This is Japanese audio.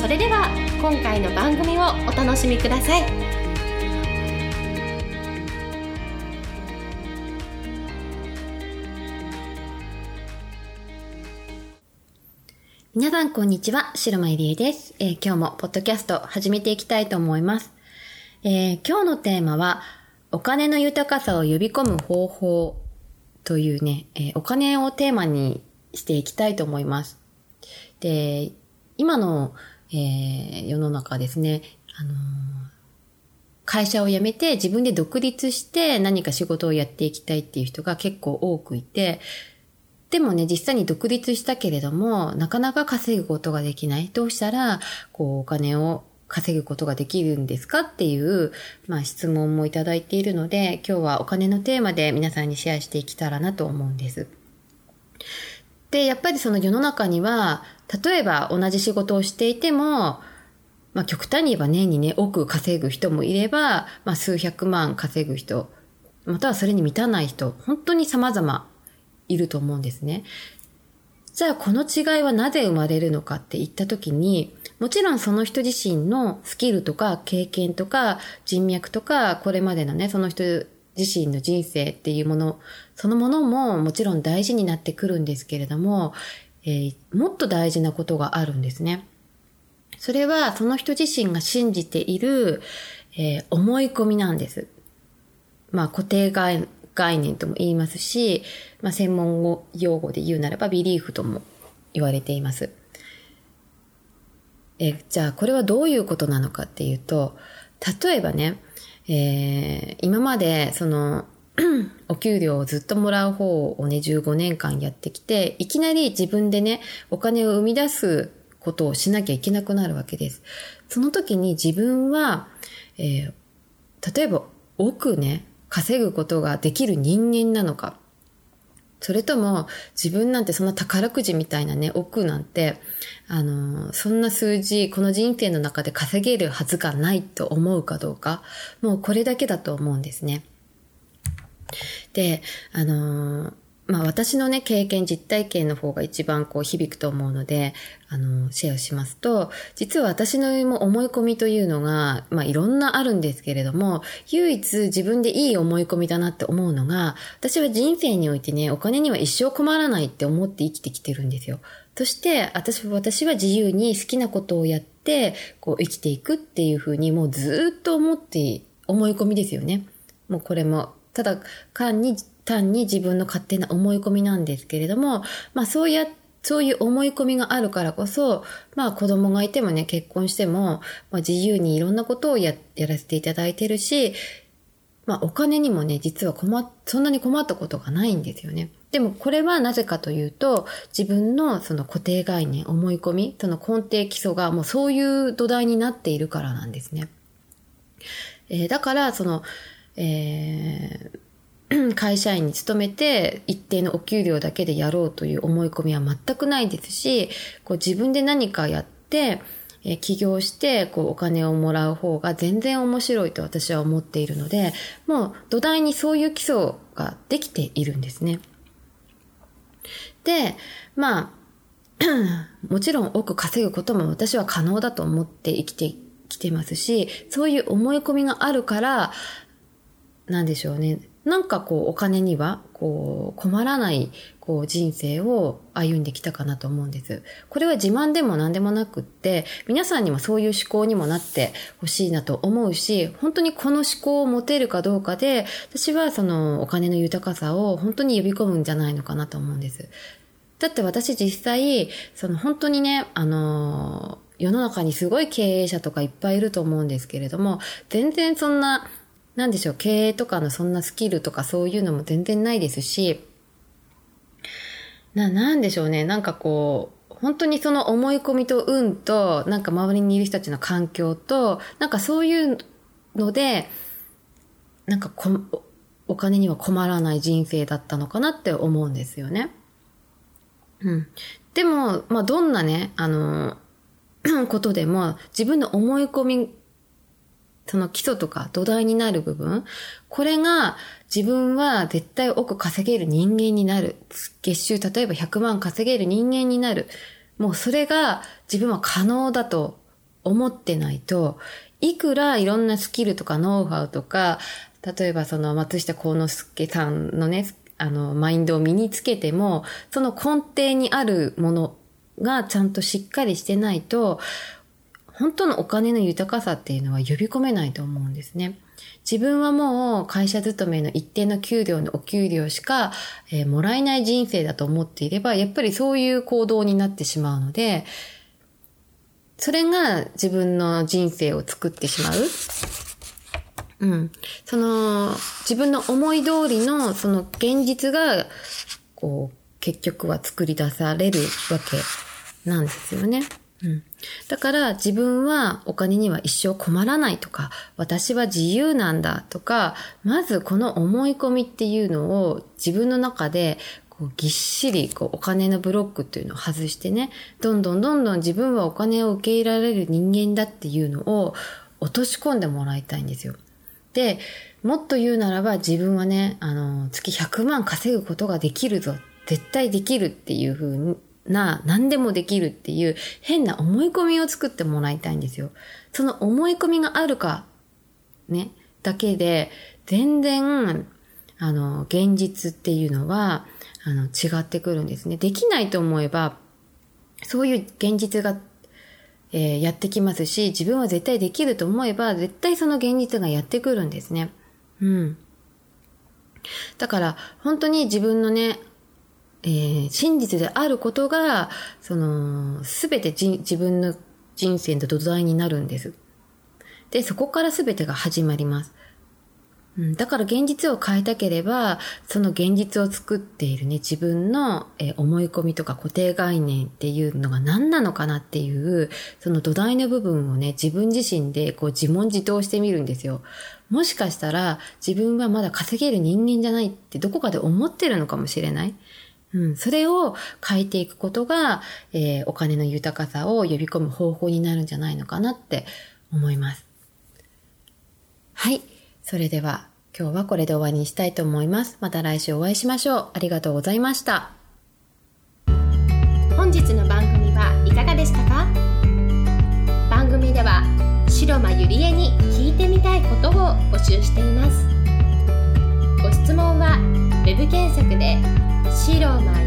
それでは今回の番組をお楽しみください皆さんこんにちは、白間入江です、えー、今日もポッドキャスト始めていきたいと思います。えー、今日のテーマは、お金の豊かさを呼び込む方法というね、えー、お金をテーマにしていきたいと思います。で、今の、えー、世の中ですね、あのー、会社を辞めて自分で独立して何か仕事をやっていきたいっていう人が結構多くいて、でもね、実際に独立したけれども、なかなか稼ぐことができない。どうしたら、こう、お金を稼ぐことができるんですかっていう、まあ、質問もいただいているので、今日はお金のテーマで皆さんにシェアしていけたらなと思うんです。で、やっぱりその世の中には、例えば同じ仕事をしていても、まあ極端に言えば年にね、多く稼ぐ人もいれば、まあ数百万稼ぐ人、またはそれに満たない人、本当に様々いると思うんですね。じゃあこの違いはなぜ生まれるのかって言った時に、もちろんその人自身のスキルとか経験とか人脈とか、これまでのね、その人自身の人生っていうもの、そのものももちろん大事になってくるんですけれども、えー、もっと大事なことがあるんですね。それはその人自身が信じている、えー、思い込みなんです。まあ固定概念とも言いますし、まあ専門語用語で言うならばビリーフとも言われています。えー、じゃあこれはどういうことなのかっていうと、例えばね、えー、今までその お給料をずっともらう方をね、15年間やってきて、いきなり自分でね、お金を生み出すことをしなきゃいけなくなるわけです。その時に自分は、えー、例えば億ね、稼ぐことができる人間なのか、それとも自分なんてそんな宝くじみたいなね、億なんて、あの、そんな数字、この人生の中で稼げるはずがないと思うかどうか、もうこれだけだと思うんですね。で、あのまあ私のね、経験、実体験の方が一番こう響くと思うので、あの、シェアしますと、実は私の思い込みというのが、まあいろんなあるんですけれども、唯一自分でいい思い込みだなって思うのが、私は人生においてね、お金には一生困らないって思って生きてきてるんですよ。そして、私私は自由に好きなことをやって、こう生きていくっていうふうにもうずっと思って、思い込みですよね。もうこれもただ単に、単に自分の勝手な思い込みなんですけれども、まあそうや、そういう思い込みがあるからこそ、まあ子供がいてもね、結婚しても、まあ自由にいろんなことをや、やらせていただいてるし、まあお金にもね、実は困っ、そんなに困ったことがないんですよね。でもこれはなぜかというと、自分のその固定概念、思い込み、その根底基礎がもうそういう土台になっているからなんですね。えー、だから、その、えー、会社員に勤めて一定のお給料だけでやろうという思い込みは全くないですし、こう自分で何かやって、え起業してこうお金をもらう方が全然面白いと私は思っているので、もう土台にそういう基礎ができているんですね。で、まあ、もちろん多く稼ぐことも私は可能だと思って生きてきてますし、そういう思い込みがあるから、なんでしょうね。なんかこうお金にはこう困らないこう人生を歩んできたかなと思うんです。これは自慢でも何でもなくって、皆さんにもそういう思考にもなってほしいなと思うし、本当にこの思考を持てるかどうかで、私はそのお金の豊かさを本当に呼び込むんじゃないのかなと思うんです。だって私実際、その本当にね、あの世の中にすごい経営者とかいっぱいいると思うんですけれども、全然そんななんでしょう、経営とかのそんなスキルとかそういうのも全然ないですし、な、なんでしょうね、なんかこう、本当にその思い込みと運と、なんか周りにいる人たちの環境と、なんかそういうので、なんかこお金には困らない人生だったのかなって思うんですよね。うん。でも、まあ、どんなね、あの、ことでも自分の思い込み、その基礎とか土台になる部分、これが自分は絶対億稼げる人間になる。月収例えば100万稼げる人間になる。もうそれが自分は可能だと思ってないと、いくらいろんなスキルとかノウハウとか、例えばその松下幸之助さんのね、あの、マインドを身につけても、その根底にあるものがちゃんとしっかりしてないと、本当のお金の豊かさっていうのは呼び込めないと思うんですね。自分はもう会社勤めの一定の給料のお給料しか、えー、もらえない人生だと思っていれば、やっぱりそういう行動になってしまうので、それが自分の人生を作ってしまう。うん。その、自分の思い通りの、その現実が、こう、結局は作り出されるわけなんですよね。うん。だから自分はお金には一生困らないとか、私は自由なんだとか、まずこの思い込みっていうのを自分の中でこうぎっしりこうお金のブロックっていうのを外してね、どんどんどんどん自分はお金を受け入れられる人間だっていうのを落とし込んでもらいたいんですよ。で、もっと言うならば自分はね、あの、月100万稼ぐことができるぞ。絶対できるっていう風な、何でもできるっていう変な思い込みを作ってもらいたいんですよ。その思い込みがあるか、ね、だけで、全然、あの、現実っていうのは、あの、違ってくるんですね。できないと思えば、そういう現実がえー、やってきますし、自分は絶対できると思えば、絶対その現実がやってくるんですね。うん。だから、本当に自分のね、えー、真実であることが、その、すべて自分の人生の土台になるんです。で、そこからすべてが始まります。だから現実を変えたければ、その現実を作っているね、自分の、思い込みとか固定概念っていうのが何なのかなっていう、その土台の部分をね、自分自身でこう自問自答してみるんですよ。もしかしたら自分はまだ稼げる人間じゃないってどこかで思ってるのかもしれない。うん、それを変えていくことが、えー、お金の豊かさを呼び込む方法になるんじゃないのかなって思います。はい。それでは今日はこれで終わりにしたいと思います。また来週お会いしましょう。ありがとうございました。本日の番組はいかがでしたか？番組では白間ゆりえに聞いてみたいことを募集しています。白間